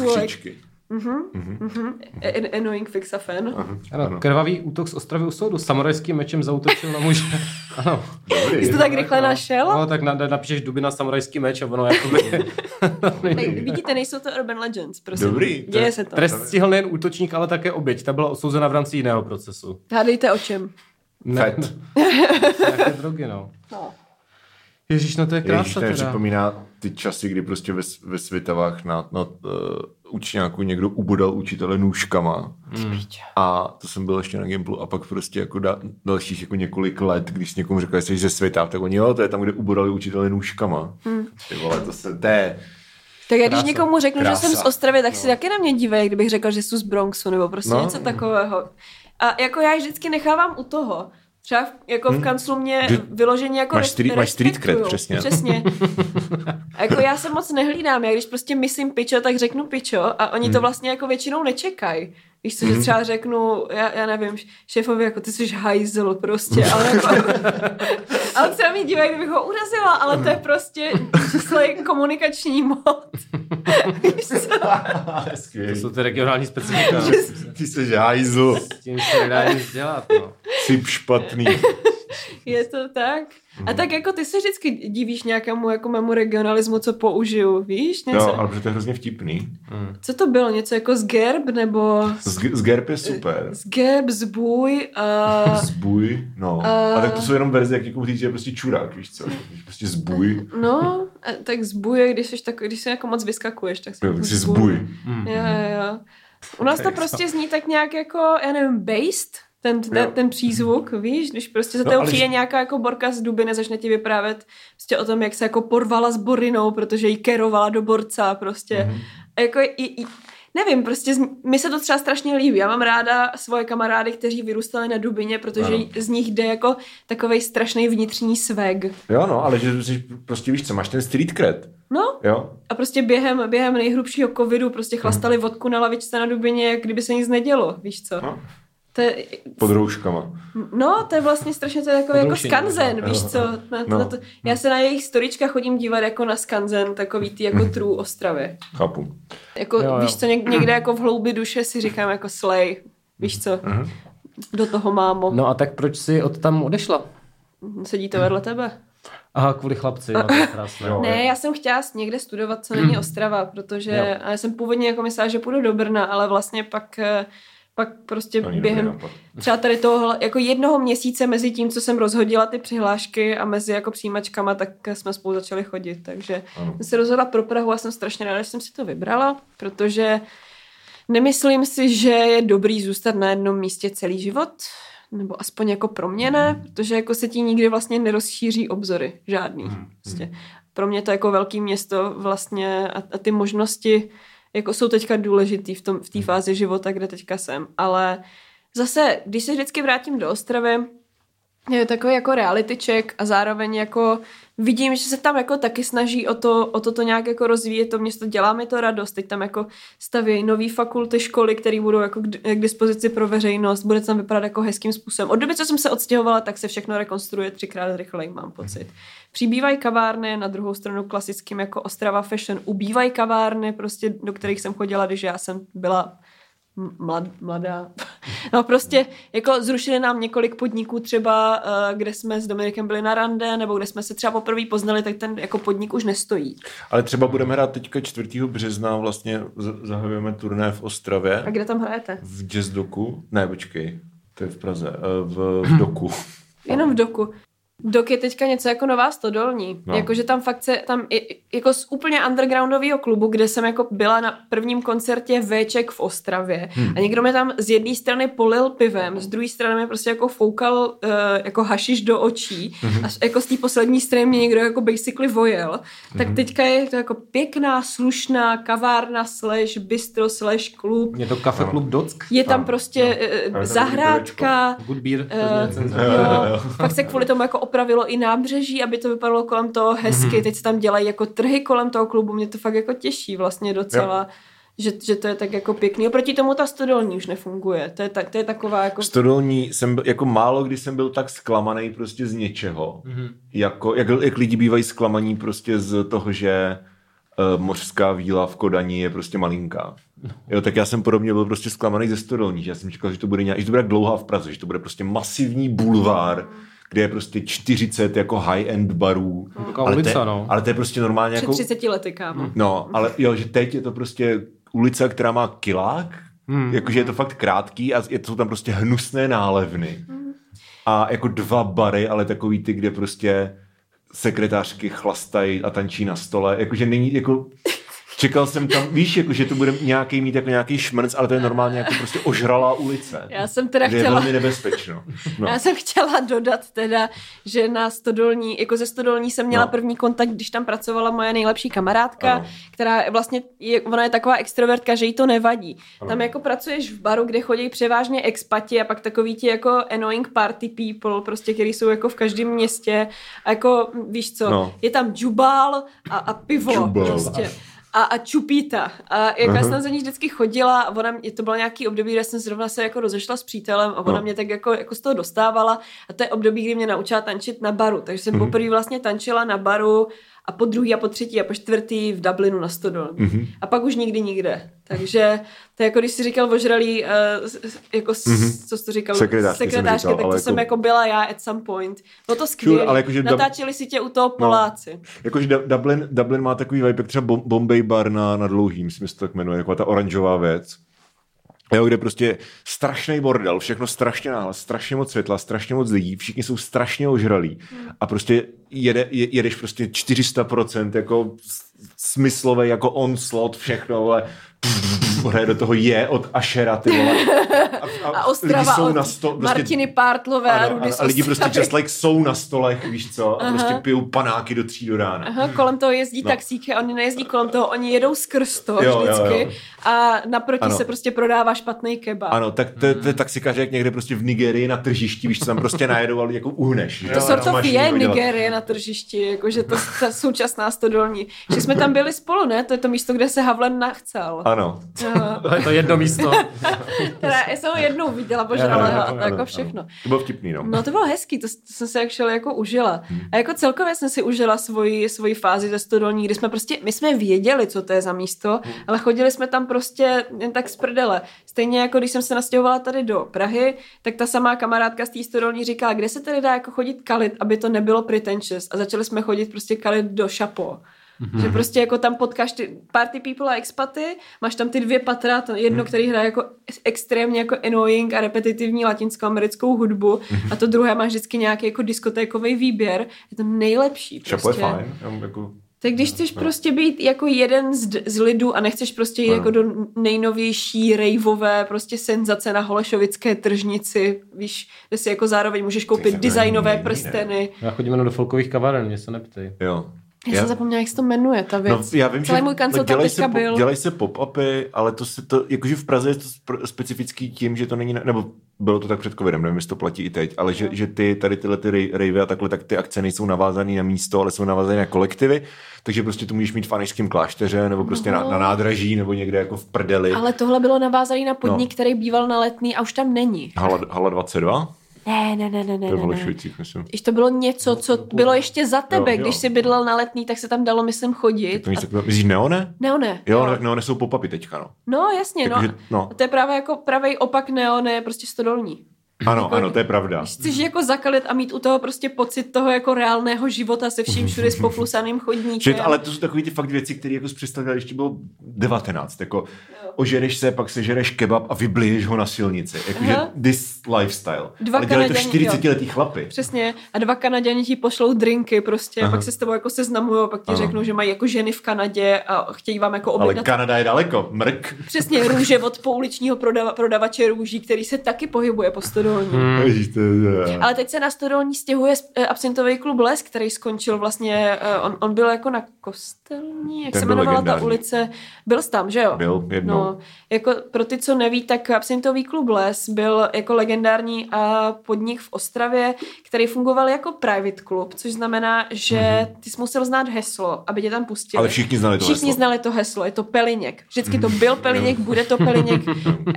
titulek. skřičky. An- Annoying fix a fan. Ano, krvavý útok z Ostravy u soudu. Samurajským mečem zautočil na muže. ano. Dobrý. Jsi to tak rychle našel? No, tak na, napíšeš Dubina samurajský meč a ono jako Ne, vidíte, nejsou to urban legends, prosím. Dobrý, to Děje je- se to. Trest stihl nejen útočník, ale také oběť. Ta byla osouzena v rámci jiného procesu. Hádejte o čem. Ne, Fet. Nějaké drogy, no. No. Ježíš, no to je Ježíš, krása to mi teda. připomíná ty časy, kdy prostě ve, ve Svitavách na, na uh, učňáku někdo ubodal učitele nůžkama. Hmm. A to jsem byl ještě na Gimplu a pak prostě jako da, dalších jako několik let, když s někomu řekl, že jsi ze Svitav, tak oni jo, to je tam, kde ubodali učitele nůžkama. Hmm. Ty vole, to se, to je, Tak já když Krása. někomu řeknu, že Krása. jsem z Ostravy, tak si taky na mě dívají, kdybych řekl, že jsem z Bronxu nebo prostě No. něco takového. A jako já je vždycky nechávám u toho. Třeba v, jako v kanclu mě Že- vyloženě jako máš street- máš street cred, přesně. Přesně. A jako já se moc nehlídám, já když prostě myslím pičo, tak řeknu pičo a oni to vlastně jako většinou nečekají. Víš co, že třeba řeknu, já, já nevím, šéfovi, jako ty jsi hajzl prostě, ale jako, ale se na mě dívají, kdybych ho urazila, ale to je prostě číslej komunikační mod. Víš co? To jsou ty regionální specifika. ty jsi hajzl, S tím se nedá nic dělat, no. Jsi špatný. Je to tak? A tak jako ty se vždycky divíš nějakému jako mému regionalismu, co použiju, víš? Něco, Jo, ale protože to je hrozně vtipný. Co to bylo? Něco jako z gerb nebo Z, z Gerb je super. z gerb, zbůj? Uh, Zbuj, no. A tak to jsou jenom verze, jak někomu říct, že je prostě čurák, víš co? Prostě zbuj. no, a tak zbůj, když jsi, tak, když jsi jako moc vyskakuješ, tak jsi Jo, jako tak si zbuj. Jo, jo, jo. U nás to prostě zní tak nějak jako, já nevím, based, ten, ten, Jo. ten přízvuk, víš, když prostě za No, tebou přijde že- nějaká jako borka z Dubiny, začne ti vyprávět prostě o tom, jak se jako porvala s Borinou, protože jí kerovala do borca prostě. Mhm. Mm-hmm. A jako i, i, nevím, prostě z, mi se to třeba strašně líbí. Já mám ráda svoje kamarády, kteří vyrůstali na Dubině, protože Ano. z nich jde jako takovej strašný vnitřní swag. Jo, no, ale že jsi prostě víš co, máš ten street cred. No, Jo, a prostě během, během nejhrubšího covidu prostě chlastali Mhm. vodku na lavičce na Dubině, jak kdyby se nic nedělo, víš co? no. To je, Pod rouškama. no, to je vlastně strašně to je takový jako skanzen, víš co? Na, No. na to, já se na jejich storičkách chodím dívat jako na skanzen, takový ty jako true Ostravy. Chápu. Jako, Jo, jo. víš co, něk, někde jako v hloubi duše si říkám jako slay, víš co? Do toho mámo. No a tak proč jsi od tam odešla? Sedí to vedle tebe. Aha, kvůli chlapci, no, to je krásné. Jo. Ne, já jsem chtěla někde studovat, co není Ostrava, protože Jo. já jsem původně jako myslela, že půjdu do Brna, ale vlastně pak, eh, pak prostě není během třeba tady toho jako jednoho měsíce mezi tím, co jsem rozhodila ty přihlášky a mezi jako přijímačkama, tak jsme spolu začali chodit, takže Ano. jsem se rozhodla pro Prahu a jsem strašně ráda, že jsem si to vybrala, protože nemyslím si, že je dobrý zůstat na jednom místě celý život, nebo aspoň jako pro mě ne, protože jako se ti nikdy vlastně nerozšíří obzory, žádný. Prostě. Pro mě to jako velký město vlastně a, a ty možnosti jako jsou teďka důležitý v tom v té fázi života, kde teďka jsem, ale zase, když se vždycky vrátím do Ostravy, je takový jako reality check a zároveň jako vidím, že se tam jako taky snaží o to, o to, to nějak jako rozvíjet to město, dělá mi to radost, teď tam jako staví nové fakulty, školy, které budou jako k, k dispozici pro veřejnost, bude tam vypadat jako hezkým způsobem. Od doby, co jsem se odstěhovala, tak se všechno rekonstruuje třikrát rychleji, mám pocit. Přibývají kavárny, na druhou stranu klasickým jako Ostrava Fashion ubývají kavárny, prostě do kterých jsem chodila, když já jsem byla mlad, mladá. No prostě jako zrušili nám několik podniků třeba, eh, kde jsme s Dominikem byli na rande, nebo kde jsme se třeba poprvé poznali, tak ten jako podnik už nestojí. Ale třeba budeme hrát teďka 4. března, vlastně zahajujeme turné v Ostravě, A kde tam hrajete? v Jazz Doku. Ne, počkej, to je v Praze, eh, v, v Doku. Jenom v doku. Dok je teďka něco jako nová stodolní. No. No. Jakože tam fakt se, tam i, jako z úplně undergroundového klubu, kde jsem jako byla na prvním koncertě Vček v Ostravě hmm. a někdo mi tam z jedné strany polil pivem, z druhé strany mi prostě jako foukal uh, jako hašiš do očí Mhm. a z- jako z té poslední strany mě někdo jako basically vojel. Tak teďka je to jako pěkná, slušná kavárna slash bistro slash klub. Je to kafe klub Dock? Je tam No, prostě no. no. A zahrádka, Good beer. Eh, recenze. Jo, pak se kvůli tomu jako opravilo i nábřeží, aby to vypadalo kolem toho hezky. Teď se tam dělají jako trhy kolem toho klubu. Mě to fakt jako těší vlastně docela. Že, že to je tak jako pěkný. Oproti tomu ta stodolní už nefunguje. To je, ta, to je taková jako... Stodolní jsem byl, jako málo kdy jsem byl tak zklamaný prostě z něčeho. Mm-hmm. Jako, jak, jak lidi bývají zklamaní prostě z toho, že uh, mořská víla v Kodani je prostě malinká. Jo, tak já jsem podobně byl prostě zklamaný ze Stodolní, že já jsem čekal, že to bude nějak, že to bude dlouhá v Praze, že to bude prostě masivní bulvár, kde je prostě 40 jako high-end barů. Taková ale, ulice, to, je- no. ale to je prostě normálně Před jako... 30 lety, kámo. No, ale jo, že teď je to prostě ulice, která má kilák, hmm. jakože je to fakt krátký a je to, jsou tam prostě hnusné nálevny. A jako dva bary, ale takový ty, kde prostě sekretářky chlastají a tančí na stole. Jakože není, jako... Čekal jsem tam, víš, jako, že to bude nějaký mít jako nějaký šmrnc, ale to je normálně jako prostě ožralá ulice. Já jsem teda kde je chtěla... velmi nebezpečno. No. Já jsem chtěla dodat teda, že na Stodolní, jako ze Stodolní jsem měla No. první kontakt, když tam pracovala moje nejlepší kamarádka, Ano. která vlastně, je, ona je taková extrovertka, že jí to nevadí. Ano. Tam jako pracuješ v baru, kde chodí převážně expati a pak takový ti jako annoying party people, prostě, který jsou jako v každém městě a jako, víš co, No. je tam džubal a, a pivo Džubal. prostě. A, a čupíta. A jak já jsem za ní vždycky chodila a ona, mě- to bylo nějaký období, kde jsem zrovna se jako rozešla s přítelem a ona No. mě tak jako, jako z toho dostávala a to je období, kdy mě naučila tančit na baru. Takže jsem mm-hmm. poprvé vlastně tančila na baru a po druhý a po třetí a po čtvrtý v Dublinu na Stodolní. Mhm. Mm-hmm. A pak už nikdy nikde. Takže to je jako když jsi říkal ožralý, uh, jako mm-hmm. co jsi to říkal? Sekretářky jsem Sekretářky, říkal, tak to ale jsem jako- jako byla já at some point. Bylo to skvělé. ale jakože Dub- Natáčeli si tě u toho Poláci. Jakože Du- Dublin, Dublin má takový vibe, jak třeba Bom- Bombay bar na, na dlouhým, se to tak jmenuje, jako ta oranžová věc. Jo, kde prostě strašný bordel, všechno strašně náhle, strašně moc světla, strašně moc lidí, všichni jsou strašně ožralí. A prostě jede, je, jedeš prostě 400% jako s- smyslový jako onslaught, všechno, ale hraje do toho je od Ašera, ty vole. A, A Ostrava od na sto, prostě- Martiny Pártlové a ano, Rudy a, a lidi prostě just like jsou na stolech, víš co, a prostě pijou panáky do tří do rána. Aha, kolem toho jezdí No. taxíky, oni nejezdí kolem toho, oni jedou skrz to Jo, jo, vždycky jo. a naproti Ano. se prostě prodává špatný kebab. Ano, tak to, je taxikář jak někde prostě v Nigerii na tržišti, víš, co tam prostě najedou, ale jako uhneš. To sort of je. Nigerie na tržišti, jakože to ta současná stodolní. Že jsme tam byli spolu, ne? To je to místo, kde se Havlen nachcel. Ano. To je to jedno místo. Teda, já jsem ho jednou viděla, bože, Jo, jo, ale jo, a to jako všechno. To bylo vtipný, no. No to bylo hezký, to, to jsem si actually jako užila. Hmm. A jako celkově jsem si užila svoji, svoji fázi ze Stodolní, kdy jsme prostě, my jsme věděli, co to je za místo, Hmm. ale chodili jsme tam prostě jen tak z prdele. Stejně jako když jsem se nastěhovala tady do Prahy, tak ta samá kamarádka z té Stodolní říkala, kde se tady dá jako chodit kalit, aby to nebylo pretentious. A začali jsme chodit prostě kalit do Šapo. Mhm. Že prostě jako tam potkáš ty party people a expaty, máš tam ty dvě patra, to jedno, který hraje jako extrémně jako annoying a repetitivní latinskoamerickou hudbu Mhm. a to druhé máš vždycky nějaký jako diskotékový výběr. Je to nejlepší prostě. Je fajn. Jako, Tak když chceš prostě být jako jeden z, z lidu a nechceš prostě jít Ano. jako do nejnovější rejvové prostě senzace na Holešovické tržnici, víš, kde si jako zároveň můžeš koupit designové prsteny. Já chodím jenom do folkových kaváren, mě se neptej. jo. Já, jsem zapomněla, jak se to jmenuje, ta věc. No, já vím, Celý že můj kancel tam dělají teďka po- byl. dělají se pop-upy, ale to se to, jakože v Praze je to specifický tím, že to není, nebo bylo to tak před covidem, nevím, jestli to platí i teď, ale že, že ty tady tyhle ty rejvy a takhle, tak ty akce nejsou navázané na místo, ale jsou navázané na kolektivy, takže prostě to můžeš mít v Anešském klášteře, nebo prostě na, na nádraží, nebo někde jako v prdeli. Ale tohle bylo navázané na podnik, No. který býval na letný a už tam není. Hala, hala 22? Ne, ne, ne, ne, ne. To. Holešovicích, myslím. Když to bylo něco, co bylo ještě za tebe, Jo, jo. když jsi bydlel na letný, tak se tam dalo, myslím, chodit. To nic takového. Myslíš Neone? Neone. Jo, no, tak Neone jsou pop-upy teďka, no. No, jasně, no. Takže, no. A to je právě jako pravý opak neone, je prostě stodolní. Ano, ano, to je pravda. Chceš jako zakalit a mít u toho prostě pocit toho jako reálného života se vším všude s poplusaným Že, chodníkem. ale to jsou takové ty fakt věci, které jako představili, ještě bylo 19. Jako oženeš se, pak sežereš kebab a vybliješ ho na silnici. Jakože Aha. this lifestyle. Dva ale dělají to Kanaďani, 40 letý chlapy. Přesně. A dva Kanaděni ti pošlou drinky prostě, Aha. pak se s tebou jako seznamují, pak ti Ano. řeknou, že mají jako ženy v Kanadě a chtějí vám jako Ale objednat Kanada je daleko. Mrk. přesně růže od pouličního prodava, prodavače růží, který se taky pohybuje po Stodolní. Hmm. Ježiš, to je- Ale teď se na Stodolní stěhuje eh, absintový klub Les, který skončil vlastně, eh, on, on byl jako na kostelní, jak Ten se jmenovala ta ulice, byl jsi tam, že jo? Byl jednou. No, jako pro ty, co neví, tak absintový klub Les byl jako legendární a podnik v Ostravě, který fungoval jako private klub, což znamená, že ty jsi musel znát heslo, aby tě tam pustili. Ale všichni znali to Všichni heslo. znali to heslo, je to Peliněk. Vždycky to byl Peliněk, bude to Peliněk.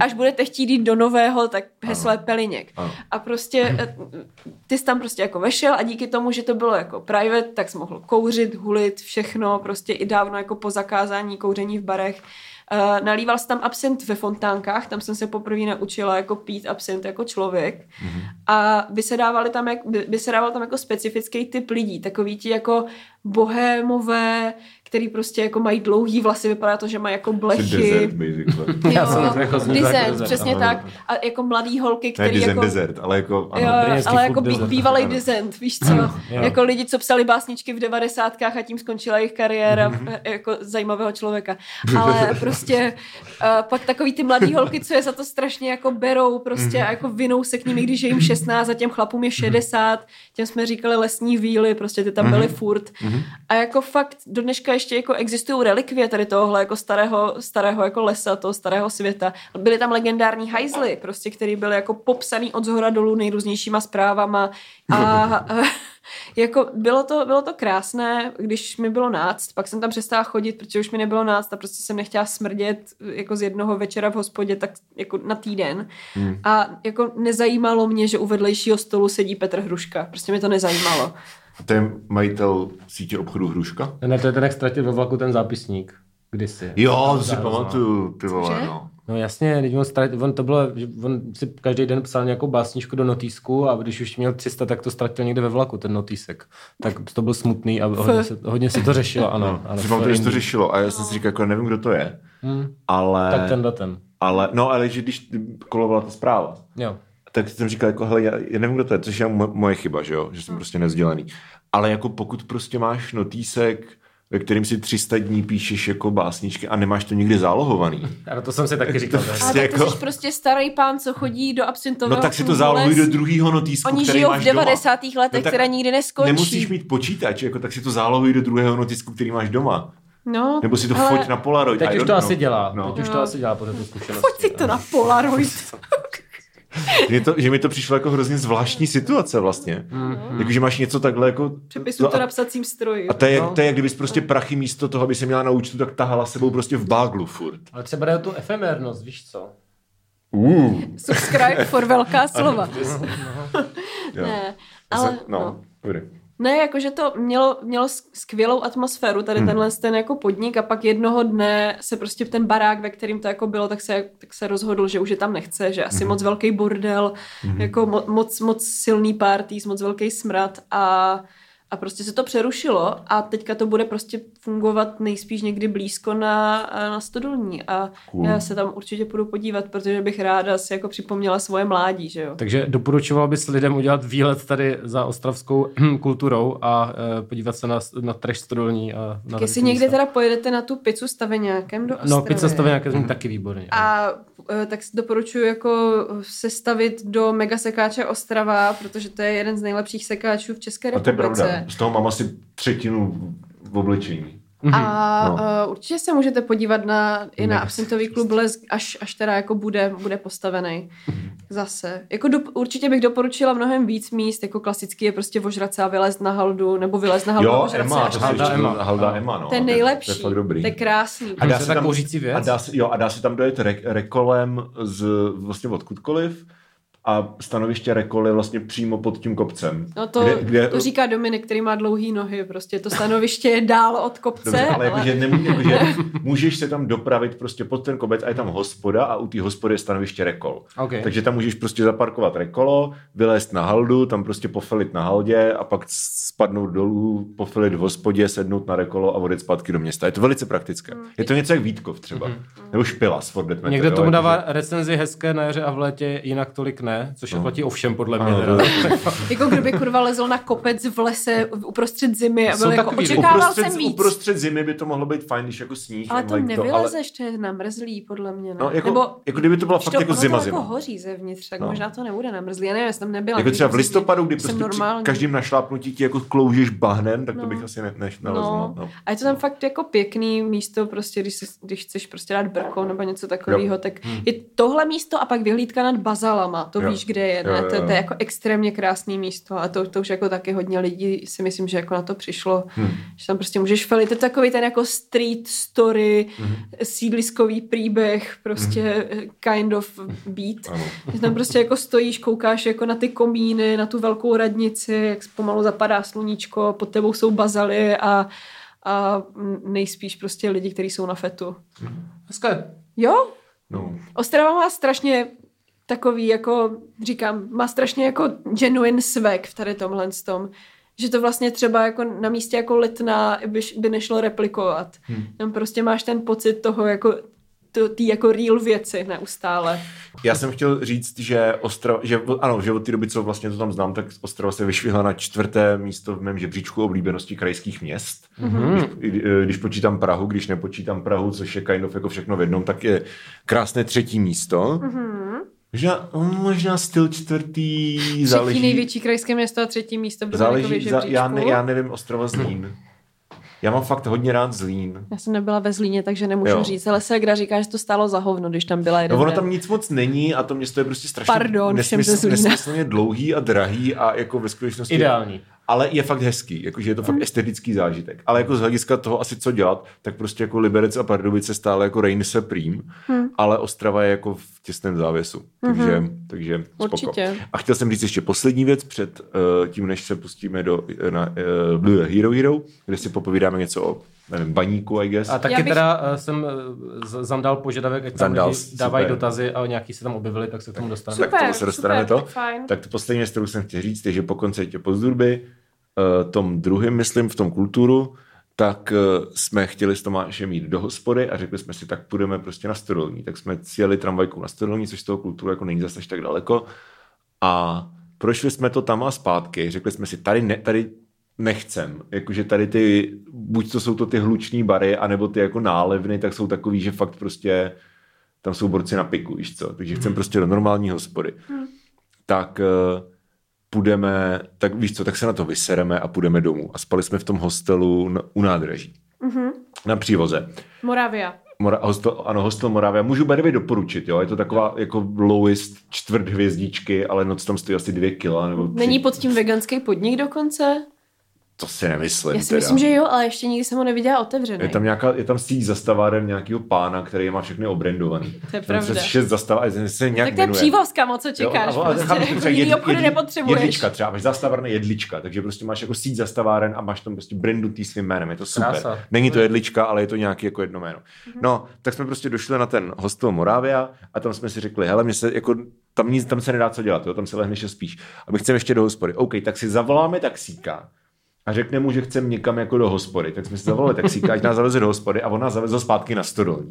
Až budete chtít jít do nového, tak heslo je Peliněk. Ano. A prostě eh, ty jsi tam prostě jako vešel a díky tomu, že to bylo jako private, tak jsi mohl kouřit, hulit, všechno, prostě i dávno jako po zakázání kouření v barech. Uh, nalíval jsem tam absint ve fontánkách, tam jsem se poprvé naučila jako pít absint jako člověk Mhm. a vysedávali tam, jak, by, vysedával tam jako specifický typ lidí, takový ti jako bohémové, který prostě jako mají dlouhý vlasy, vypadá to, že mají jako blechy. Desert, basically. Já jsem to jako to jako desert, přesně ano. tak. A jako mladý holky, Ne, který Desert, jako... desert, ale jako, ano. Jo, ale jako bý, desert. bývalý Ano. dizent, víš co? Jo. jako lidi, co psali básničky v devadesátkách a tím skončila jejich kariéra Mhm. v- jako zajímavého člověka. Ale prostě uh, pak takový ty mladý holky, co je za to strašně jako berou prostě Mhm. a jako vinou se k ním, i když je jim 16 a těm chlapům je 60, těm jsme říkali lesní víly, prostě ty tam byly furt. A jako fakt do dneška ještě jako existují relikvie tady tohohle jako starého, starého jako lesa, toho starého světa. Byly tam legendární hajzly, prostě, který byly jako popsaný od zhora dolů nejrůznějšíma zprávama a, jako bylo to, bylo to krásné, když mi bylo náct, pak jsem tam přestala chodit, protože už mi nebylo náct a prostě jsem nechtěla smrdět jako z jednoho večera v hospodě tak jako na týden. Hmm. A jako nezajímalo mě, že u vedlejšího stolu sedí Petr Hruška. Prostě mě to nezajímalo. To je majitel sítě obchodu Hruška? Ne, to je ten, jak ztratil ve vlaku ten zápisník. Kdysi. Jo, to si Zároveň. pamatuju, ty vole, no. No jasně, teď on, ztratil, on to bylo, že on si každý den psal nějakou básničku do notýsku a když už měl 300, tak to ztratil někde ve vlaku, ten notýsek. Tak to byl smutný a hodně se, hodně se to řešilo, ano. Si v pamatuju, že to řešilo a já jsem si říkal, jako nevím, kdo to je, Hmm, ale, tak tenhle ten. ale, no, ale že když kolovala ta zpráva, Jo. Tak jsem říkal, jako, hele, já, já nevím, kdo to je, což je mo- moje chyba, že jo, že jsem prostě nevzdělaný. Ale jako pokud prostě máš notýsek, ve kterým si 300 dní píšeš jako básničky a nemáš to nikdy zálohovaný, A to jsem si taky říkal. To- Prostě tak to jako- jsi prostě starý pán, co chodí do absintového no tak si to zálohuj Les. do druhého notýsku, Oni který žijou máš v 90. doma. letech, No tak které nikdy neskončí. Nemusíš mít počítač, jako, tak si to zálohuj do druhého notýsku, který máš doma. No, Nebo si to ale- foť na Polaroid. Teď už to asi dělá. No. Teď už to No. asi dělá po této zkušenosti. Pojď si to na Polaroid. že, to, že mi to přišlo jako hrozně zvláštní situace vlastně. Mm-hmm. Jako, že máš něco takhle jako... Přepisu no to a, na psacím stroji. a to je, to je, jak kdybys prostě prachy místo toho, aby se měla na účtu, tak tahala sebou prostě v báglu furt. Ale třeba jde o tu efemérnost, víš co? Uh. Subscribe for velká slova. Jo. ne, ale no. no. Ne, jakože to mělo, mělo skvělou atmosféru, tady Hmm. tenhle ten jako podnik a pak jednoho dne se prostě ten barák, ve kterým to jako bylo, tak se, tak se rozhodl, že už je tam nechce, že Hmm. asi moc velký bordel, jako mo, moc, moc silný party, moc velký smrad a a prostě se to přerušilo a teďka to bude prostě fungovat nejspíš někdy blízko na, na Stodolní a Cool. já se tam určitě půjdu podívat, protože bych ráda si jako připomněla svoje mládí, že jo. Takže doporučoval bys lidem udělat výlet tady za ostravskou kulturou a e, podívat se na, na trash stodolní. A na Tak jestli někde místa. teda pojedete na tu pizzu staveňákem do Ostravy. No, pizza stavěňák zní taky výborně. A eh, tak doporučuji jako sestavit do mega sekáče Ostrava, protože to je jeden z nejlepších sekáčů v České A to je republice. pravda. Z toho mám asi třetinu v oblečení. A No. no. uh, určitě se můžete podívat na, i na Mega absintový klub Les, až, až teda jako bude, bude postavený. Zase. Jako do, určitě bych doporučila mnohem víc míst, jako klasický je prostě vožrat se a vylézt na haldu, nebo vylézt na haldu a Jo, vožrat se Emma, to Halda ještě Emma. Halda Emma, no. To je To nejlepší. To je fakt dobrý. To je krásný. A dá se kouřící věc? A dá se, jo, a dá se tam dojet re, rekolem z vlastně odkudkoliv a stanoviště rekoly vlastně přímo pod tím kopcem. No to, kde, kde, to říká Dominik, který má dlouhý nohy, prostě to stanoviště je dál od kopce, Dobře, ale, ale, jakože, nemů, jakože můžeš se tam dopravit prostě pod ten kobec a je tam hospoda a u té hospody je stanoviště rekol. OK. Takže tam můžeš prostě zaparkovat rekolo, vylézt na haldu, tam prostě pofilit na haldě a pak spadnout dolů, pofilit v hospodě, sednout na rekolo a odjet zpátky do města. Je to velice praktické. Je to něco jak Vítkov třeba. Nebo Špila Death Někdo tomu dává recenzi hezké na jaře a v létě, jinak tolik ne, což je platí ovšem podle mě. Ano, teda. to- jako kdyby kurva lezl na kopec v lese uprostřed zimy a byl jako, takový, očekával uprostřed, jsem víc. uprostřed zimy by to mohlo být fajn, když jako sníh. Ale to like nevylezeš, to je namrzlý, podle mě. Ne? No, jako- Nebo, jako kdyby to byla fakt jako ono zima, to zima. jako hoří zevnitř, tak No. možná to nebude namrzlý. Já nevím, jestli tam nebyla. Jako třeba v listopadu, kdy prostě normální. každým našlápnutí ti jako kloužeš bahnem, tak to No. bych asi ne, než nalezl. No. No. A je to tam fakt jako pěkný místo, prostě, když, si, když chceš prostě dát brko nebo něco takového, tak je tohle místo a pak vyhlídka nad bazalama, to Jo. víš, kde je, ne? jo, To, jo. to je jako extrémně krásný místo a to, to už jako taky hodně lidí si myslím, že jako na to přišlo, Hmm. že tam prostě můžeš felit, to je takový ten jako street story, Hmm. sídliskový příběh, prostě kind of beat, Ano. že tam prostě jako stojíš, koukáš jako na ty komíny, na tu velkou radnici, jak pomalu zapadá sluníčko, pod tebou jsou bazaly a, a nejspíš prostě lidi, kteří jsou na fetu. Hezké. Jo, No. Ostrava má strašně takový, jako říkám, má strašně jako genuine swag v tady tomhle tom. Že to vlastně třeba jako na místě jako letná by, by nešlo replikovat. Hmm. Tam prostě máš ten pocit toho jako tý jako real věci neustále. Já jsem chtěl říct, že Ostrava, že ano, že od té doby, co vlastně to tam znám, tak Ostrava se vyšvihla na čtvrté místo v mém žebříčku oblíbenosti krajských měst. Mm-hmm. Když, když počítám Prahu, když nepočítám Prahu, což je kind of jako všechno v jednom, tak je krásné třetí místo. Mm-hmm. Možná, možná styl čtvrtý Třetí záleží. největší krajské město a třetí místo v záleží za, já, ne, já nevím, Ostrava Zlín. Já mám fakt hodně rád Zlín. Já jsem nebyla ve Zlíně, takže nemůžu Jo. říct. Ale Segra říká, že to stálo za hovno, když tam byla jeden No ono tam nic moc není a to město je prostě strašně Pardon nesmysl, nesmyslně dlouhý a drahý a jako ve skutečnosti... Ideální. Ale je fakt hezký, jakože je to Mhm. fakt estetický zážitek. Ale jako z hlediska toho asi co dělat, tak prostě jako Liberec a Pardubice stále jako Reign se prým, Mhm. ale Ostrava je jako v těsném závěsu. Takže, takže spoko. Určitě. A chtěl jsem říct ještě poslední věc před uh, tím, než se pustíme do, na uh, Blue Hero Hero, kde si popovídáme něco o nevím, baníku, I guess. A taky Já bych... teda uh, jsem uh, zandal požadavek, ať tam lidi dávají super. dotazy a nějaký se tam objevili, tak se k tomu dostaneme. Tak k tomu se dostaneme super, to. tak fajn. Tak to poslední věc, kterou jsem chtěl říct, je, že po koncertě Pozdurby, tom druhém, myslím, v tom kulturu, tak uh, jsme chtěli s Tomášem jít do hospody a řekli jsme si, tak půjdeme prostě na Stodolní. Tak jsme sjeli tramvajkou na Stodolní, což z toho kulturu jako není zase až tak daleko. A prošli jsme to tam a zpátky. Řekli jsme si, tady, ne, tady nechcem. Jakože tady ty, buď to jsou to ty hluční bary, anebo ty jako nálevny, tak jsou takový, že fakt prostě tam jsou borci na piku, víš co. Takže chcem prostě do normální hospody. Tak uh, půjdeme, tak víš co, tak se na to vysereme a půjdeme domů. A spali jsme v tom hostelu na, u nádraží. Na přívoze. Moravia. Mora, hostel, ano, hostel Moravia. Můžu by doporučit, jo. Je to taková jako lowest čtvrt hvězdičky, ale noc tam stojí asi dvě kila. Nebo tři. Není pod tím veganský podnik dokonce? To si nemyslím. Já si teda. myslím, že jo, ale ještě nikdy jsem ho neviděla otevřený. Je tam, nějaká, je tam síť zastaváren nějakého pána, který je má všechny obrendovaný. To je Tam pravda. přes šest zastaváren, se nějak tak to je přívoz, kamo, co čekáš? Jo, ale prostě. chápeš, třeba obchody jedli- nepotřebuješ. Jedlička třeba, máš zastavarné jedlička, takže prostě máš jako síť zastaváren a máš tam prostě brandu tý svým jménem, je to super. Krása. Není to jedlička, ale je to nějaký jako jedno jméno. No, tak jsme prostě došli na ten hostel Moravia a tam jsme si řekli, hele, mě se jako tam, nic, tam se nedá co dělat, jo? tam se lehneš a spíš. A my chceme ještě do hospody. OK, tak si zavoláme taxíka a řekne mu, že chceme někam jako do hospody. Tak jsme si zavolali taxíka, ať nás zaveze do hospody a on nás zavezl zpátky na stodolní.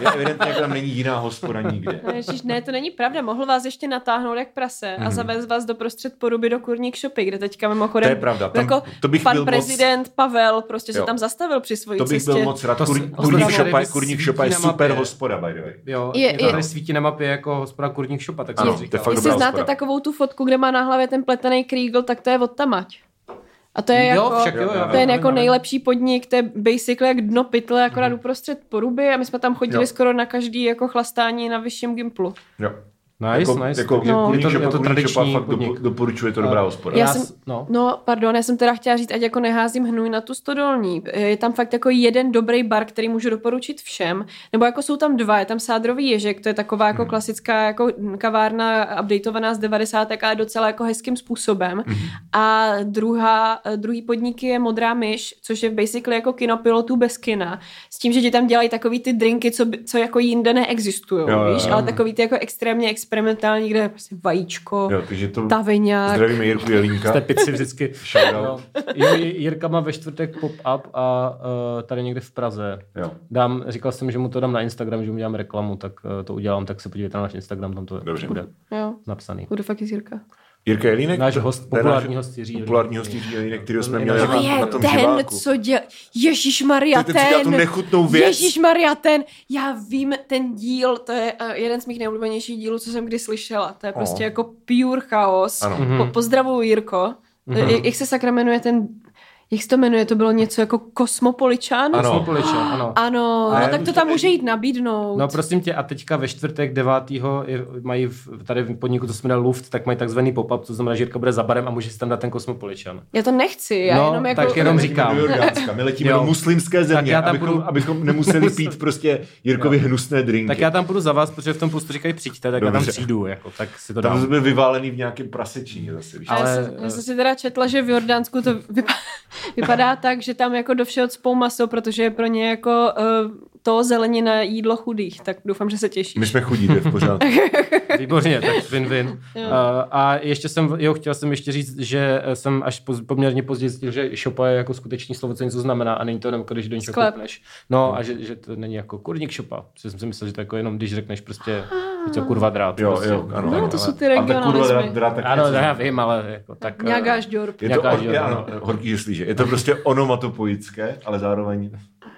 Je evidentně, jako tam není jiná hospoda nikde. Ježiš, ne, to není pravda. Mohl vás ještě natáhnout jak prase a zavést vás do prostřed poruby do Kurník shopy, kde teďka mimochodem To je pravda, tam- jako to bych pan byl moc- prezident Pavel prostě se Jo. tam zastavil při svojí To bych cestě. byl moc rád. To Kur, kurník, tady kurník šopa je super mapě. hospoda, by the way. Jo, Je- je, tady svítí na mapě jako hospoda kurník šopa, tak Ano, jsem to je říkal. fakt Jestli znáte takovou tu fotku, kde má na hlavě ten pletený krígl, tak to je od tamať. A to je Jo, jako, však jo, jo, to je jo, jako vím, nejlepší podnik, to je basically jak dno pytle, akorát uprostřed poruby a my jsme tam chodili Jo. skoro na každý jako chlastání na vyšším gimplu. Jo. Nice, jako, nice. Jako, takže No. je to, je to tradiční fakt podnik. dopo, doporučuje to dobrá hospoda. Já Já jsem- no. No, pardon, já jsem teda chtěla říct, ať jako neházím hnůj na tu stodolní. Je tam fakt jako jeden dobrý bar, který můžu doporučit všem. Nebo jako jsou tam dva, je tam Sádrový ježek, to je taková jako klasická jako kavárna updateovaná z 90. ale docela jako hezkým způsobem. A druhá, druhý podnik je Modrá myš, což je basically jako kino pilotů bez kina. S tím, že ti tam dělají takový ty drinky, co, co jako jinde neexistují, Jo, jo, víš? jo. Ale takový ty jako extrémně experimentální, kde je prostě vajíčko, Jo, takže to taviňák. zdravíme Jirku Jelínka. Té pici vždycky. Jo, Jirka má ve čtvrtek pop-up a uh, tady někde v Praze. Jo. Dám, říkal jsem, že mu to dám na Instagram, že mu dělám reklamu, tak uh, to udělám, tak se podívejte na náš Instagram, tam to Dobře. bude Jo, napsaný. budu fakt Jirka. Jirka Jelínek? Náš host, populární host Jiří Jelínek. Populární host Jiří Jelínek, kterýho jsme To je měli na, To na je tom ten, živáku. co dělá... Ježíš Maria, Ty teď říká tu ten... nechutnou věc. Ježíš Maria, ten... Já vím, ten díl, to je uh, jeden z mých nejoblíbenějších dílů, co jsem kdy slyšela. To je prostě Oh. jako pure chaos. Ano. Po, pozdravuju Jirko. Mm-hmm. Jak, jak se sakra jmenuje ten... Jak se to jmenuje? To bylo něco jako Kosmopoličan? Ano. Kosmopoličan, ano. Ano, no, tak to tam může jít. jít nabídnout. No prosím tě, a teďka ve čtvrtek 9. je- mají v, tady v podniku, to se jmenuje Luft, tak mají takzvaný pop-up, to znamená, že Jirka bude za barem a může si tam dát ten kosmopoličan. Já to nechci, já No, jenom jako... tak jenom říkám. my letíme Jo. do muslimské Tak země, já tam abychom, budu- abychom nemuseli pít prostě Jirkovi hnusné drinky. Tak já tam půjdu za vás, protože v tom pustu říkají přijďte, tak já tam Dobře. přijdu, jako, tak si to Tam dám. jsme vyválený v nějakém prasečí zase, víš. Ale... Já, jsem, já jsem si teda četla, že v Jordánsku to vypadá, vypadá tak, že tam jako do všeho cpou maso, protože je pro ně jako uh, to zelenina jídlo chudých. Tak doufám, že se těší. My jsme chudí, to je v pořádku. Výborně, tak win-win. Uh, a ještě jsem, jo, chtěl jsem ještě říct, že jsem až poz, poměrně později zjistil, že šopa je jako skutečný slovo, co něco znamená a není to jenom, když do něčeho Sklep. koupneš. No a že, že, to není jako kurník šopa. Protože jsem si myslel, že to jako jenom, když řekneš prostě, je to kurva drát. Jo, prostě. jo, ano. No, ano, to ale- jsou ty A tak kurva regionalismy. drát, drát taky Ano, já vím, ale jako tak... Nějakáš džorb. Je to, Nějaká je, židla, ano, no. horký. Je to prostě onomatopoické, ale zároveň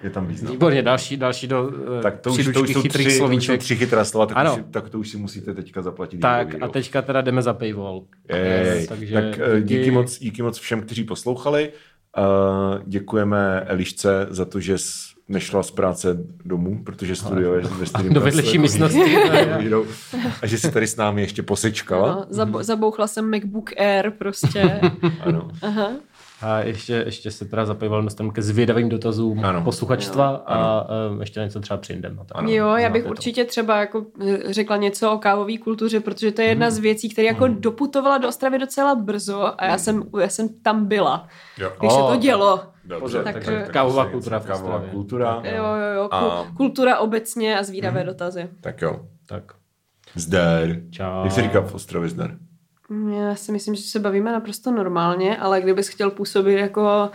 je tam význam. Výborně, další, další do eh, Tak to už, to už jsou chytrých tři, to už slovíček. tři chytrá slova, tak, Ano. už, si- tak to už si musíte teďka zaplatit. Tak a teďka teda jdeme za paywall. Jej, Takže tak eh, díky moc, díky moc všem, kteří poslouchali. Uh, děkujeme Elišce za to, že jsi nešla z práce domů, protože studio je ve stejném Do vedlejší jako místnosti. Jíro. A že si tady s námi ještě posečkala. No, zabo- zabouchla jsem MacBook Air prostě. Ano. Aha. A ještě, ještě se teda za paywall dostaneme ke zvědavým dotazům Ano. posluchačstva a um, ještě něco třeba přijdem. No, tak. Ano. Jo, já bych to. určitě třeba jako eh, řekla něco o kávové kultuře, protože to je jedna Hmm. z věcí, která jako doputovala do Ostravy docela brzo a já jsem, já jsem tam byla, Jo. když se O, to dělo. Dobře, tak- takže tak- kávová tak- kultura v Kávová kultura. Jo, jo, jo. A- Ku- kultura obecně a zvídavé dotazy. Tak jo. Tak. Zdar. Čau. Jak se říká v Ostravě zdar? Já si myslím, že se bavíme naprosto normálně, ale kdybys chtěl působit jako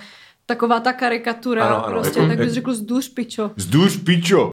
taková ta karikatura, Ano, ano, prostě, jako- tak bys jak- řekl zduř pičo. Zduř pičo.